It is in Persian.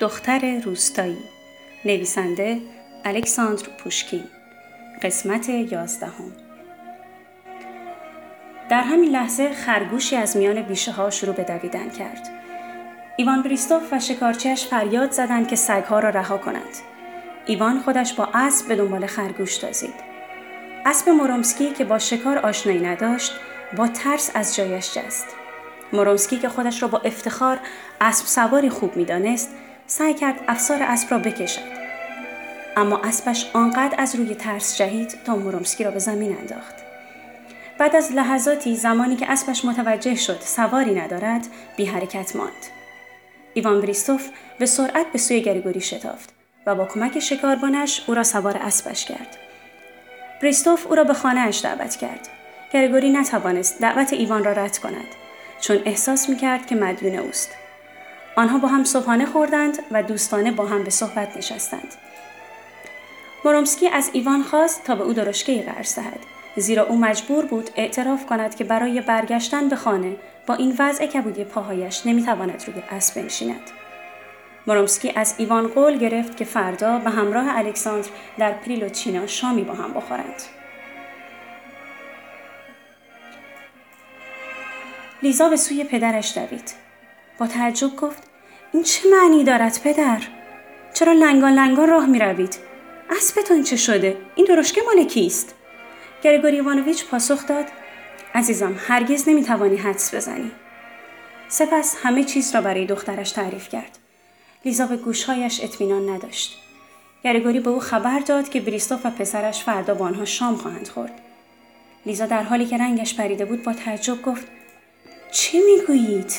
دختر روستایی. نویسنده الکساندر پوشکین. قسمت یازدهم. در همین لحظه خرگوشی از میان بیشه ها شروع به دویدن کرد. ایوان بریستوف و شکارچیش فریاد زدند که سگها را رها کنند. ایوان خودش با اسب به دنبال خرگوش دازید. اسب مورومسکی که با شکار آشنایی نداشت با ترس از جایش جست. مورومسکی که خودش را با افتخار اسب سواری خوب می‌دانست سعی کرد افسار اسب را بکشد. اما اسبش آنقدر از روی ترس جهید تا مورومسکی را به زمین انداخت. بعد از لحظاتی زمانی که اسبش متوجه شد سواری ندارد بی حرکت ماند. ایوان بریستوف به سرعت به سوی گریگوری شتافت و با کمک شکاربانش او را سوار اسبش کرد. بریستوف او را به خانهاش دعوت کرد. گریگوری نتوانست دعوت ایوان را رد کند چون احساس می‌کرد که مدیون اوست. آنها با هم صبحانه خوردند و دوستانه با هم به صحبت نشستند. مورومسکی از ایوان خواست تا به او درشکه قرض دهد. زیرا او مجبور بود اعتراف کند که برای برگشتن به خانه با این وضع کبودی پاهایش نمی‌تواند روی اسب بنشیند. مورومسکی از ایوان قول گرفت که فردا به همراه الکساندر در پریلوچینا شامی با هم بخورند. لیزا به سوی پدرش دوید. با تعجب گفت این چه معنی دارد پدر چرا لنگان لنگان راه می روید؟ اسبتون چه شده؟ این درشکه مال کیست؟ گرگوری ایوانویچ پاسخ داد عزیزم هرگز نمی‌توانی حدس بزنی سپس همه چیز را برای دخترش تعریف کرد لیزا به گوشهایش اطمینان نداشت گرگوری به او خبر داد که بریستوف و پسرش فردا با آنها شام خواهند خورد لیزا در حالی که رنگش پریده بود با تعجب گفت چه می‌گویید